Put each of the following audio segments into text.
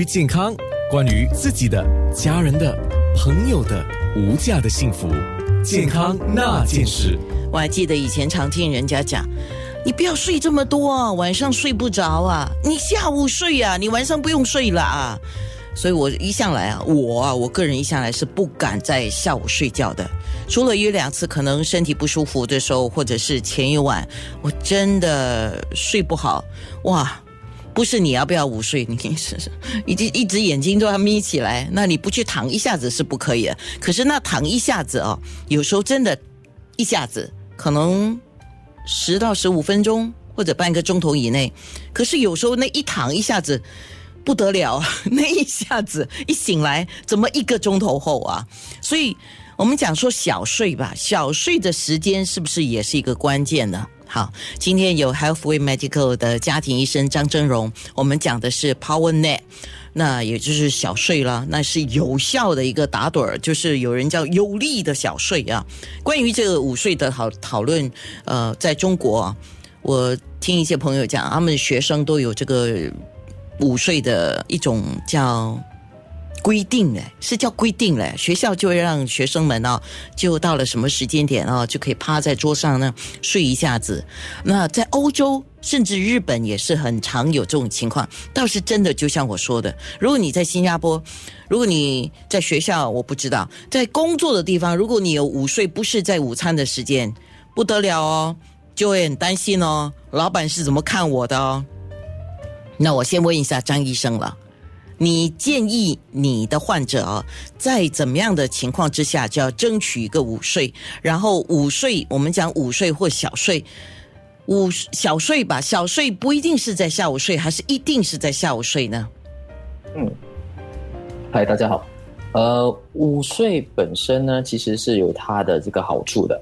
于健康，关于自己的、家人的、朋友的无价的幸福，健康那件事。我还记得以前常听人家讲，你不要睡这么多啊，晚上睡不着啊，你下午睡啊，你晚上不用睡了啊。所以我一向来啊，我啊，我个人一向来是不敢在下午睡觉的，除了有两次可能身体不舒服的时候，或者是前一晚我真的睡不好，哇。不是你要不要午睡，你是是，一直一只眼睛都要眯起来，那你不去躺一下子是不可以的。可是那躺一下子哦，有时候真的，一下子可能十到十五分钟或者半个钟头以内。可是有时候那一躺一下子不得了，那一下子一醒来怎么一个钟头后啊？所以我们讲说小睡吧，小睡的时间是不是也是一个关键呢？好，今天有 Healthway Medical 的家庭医生张真荣，我们讲的是 Power Nap，那也就是小睡了，那是有效的一个打盹儿，就是有人叫有力的小睡啊。关于这个午睡的讨讨论，呃，在中国，啊我听一些朋友讲，他们学生都有这个午睡的一种叫。规定嘞，是叫规定嘞。学校就会让学生们哦，就到了什么时间点哦，就可以趴在桌上呢睡一下子。那在欧洲甚至日本也是很常有这种情况。倒是真的，就像我说的，如果你在新加坡，如果你在学校，我不知道，在工作的地方，如果你有午睡，不是在午餐的时间，不得了哦，就会很担心哦，老板是怎么看我的哦？那我先问一下张医生了。你建议你的患者啊，在怎么样的情况之下就要争取一个午睡？然后午睡，我们讲午睡或小睡，午小睡吧，小睡不一定是在下午睡，还是一定是在下午睡呢？嗯，嗨，大家好。呃，午睡本身呢，其实是有它的这个好处的，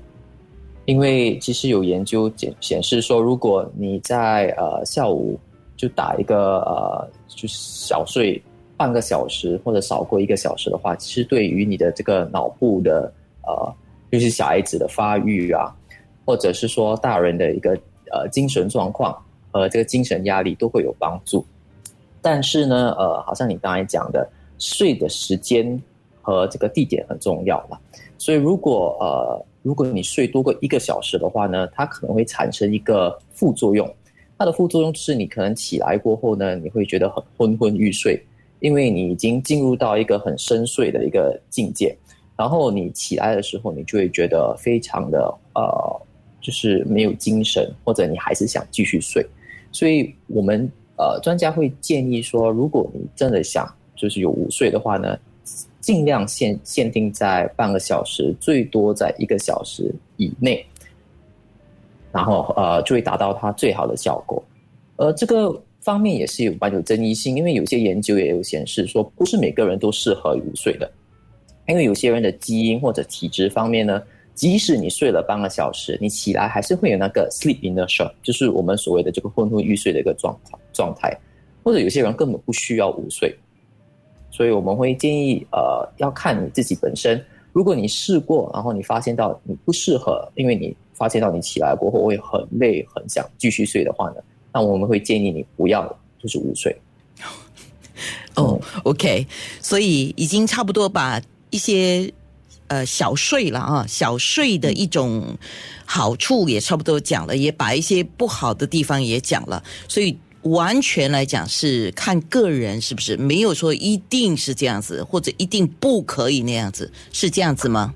因为其实有研究显显示说，如果你在呃下午就打一个呃，就是小睡半个小时或者少过一个小时的话，其实对于你的这个脑部的呃，就是小孩子的发育啊，或者是说大人的一个呃精神状况和这个精神压力都会有帮助。但是呢，呃，好像你刚才讲的，睡的时间和这个地点很重要嘛。所以如果呃，如果你睡多过一个小时的话呢，它可能会产生一个副作用。它的副作用是你可能起来过后呢，你会觉得很昏昏欲睡，因为你已经进入到一个很深睡的一个境界，然后你起来的时候，你就会觉得非常的呃，就是没有精神，或者你还是想继续睡。所以我们呃专家会建议说，如果你真的想就是有午睡的话呢，尽量限限定在半个小时，最多在一个小时以内。然后呃，就会达到它最好的效果。呃，这个方面也是有蛮有争议性，因为有些研究也有显示说，不是每个人都适合午睡的。因为有些人的基因或者体质方面呢，即使你睡了半个小时，你起来还是会有那个 sleep inertia，就是我们所谓的这个昏昏欲睡的一个状态状态。或者有些人根本不需要午睡，所以我们会建议呃，要看你自己本身。如果你试过，然后你发现到你不适合，因为你。发现到你起来过后会很累，很想继续睡的话呢，那我们会建议你不要就是午睡。哦，OK，所以已经差不多把一些呃小睡了啊，小睡的一种好处也差不多讲了，也把一些不好的地方也讲了，所以完全来讲是看个人是不是，没有说一定是这样子，或者一定不可以那样子，是这样子吗？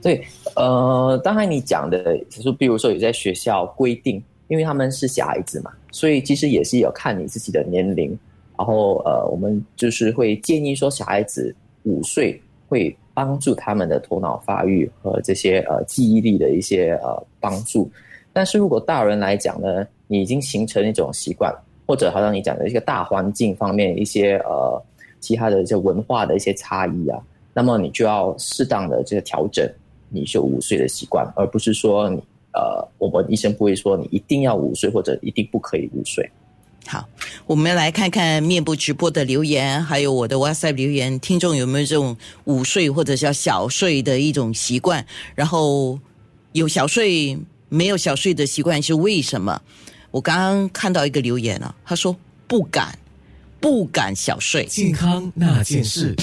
对，呃，刚才你讲的，就是比如说有在学校规定，因为他们是小孩子嘛，所以其实也是有看你自己的年龄，然后呃，我们就是会建议说，小孩子五岁会帮助他们的头脑发育和这些呃记忆力的一些呃帮助，但是如果大人来讲呢，你已经形成一种习惯，或者好像你讲的一个大环境方面一些呃其他的一些文化的一些差异啊，那么你就要适当的这个调整。你就午睡的习惯，而不是说你呃，我们医生不会说你一定要午睡或者一定不可以午睡。好，我们来看看面部直播的留言，还有我的 WhatsApp 留言，听众有没有这种午睡或者叫小睡的一种习惯？然后有小睡没有小睡的习惯是为什么？我刚刚看到一个留言啊，他说不敢。不敢小睡。健康那件事。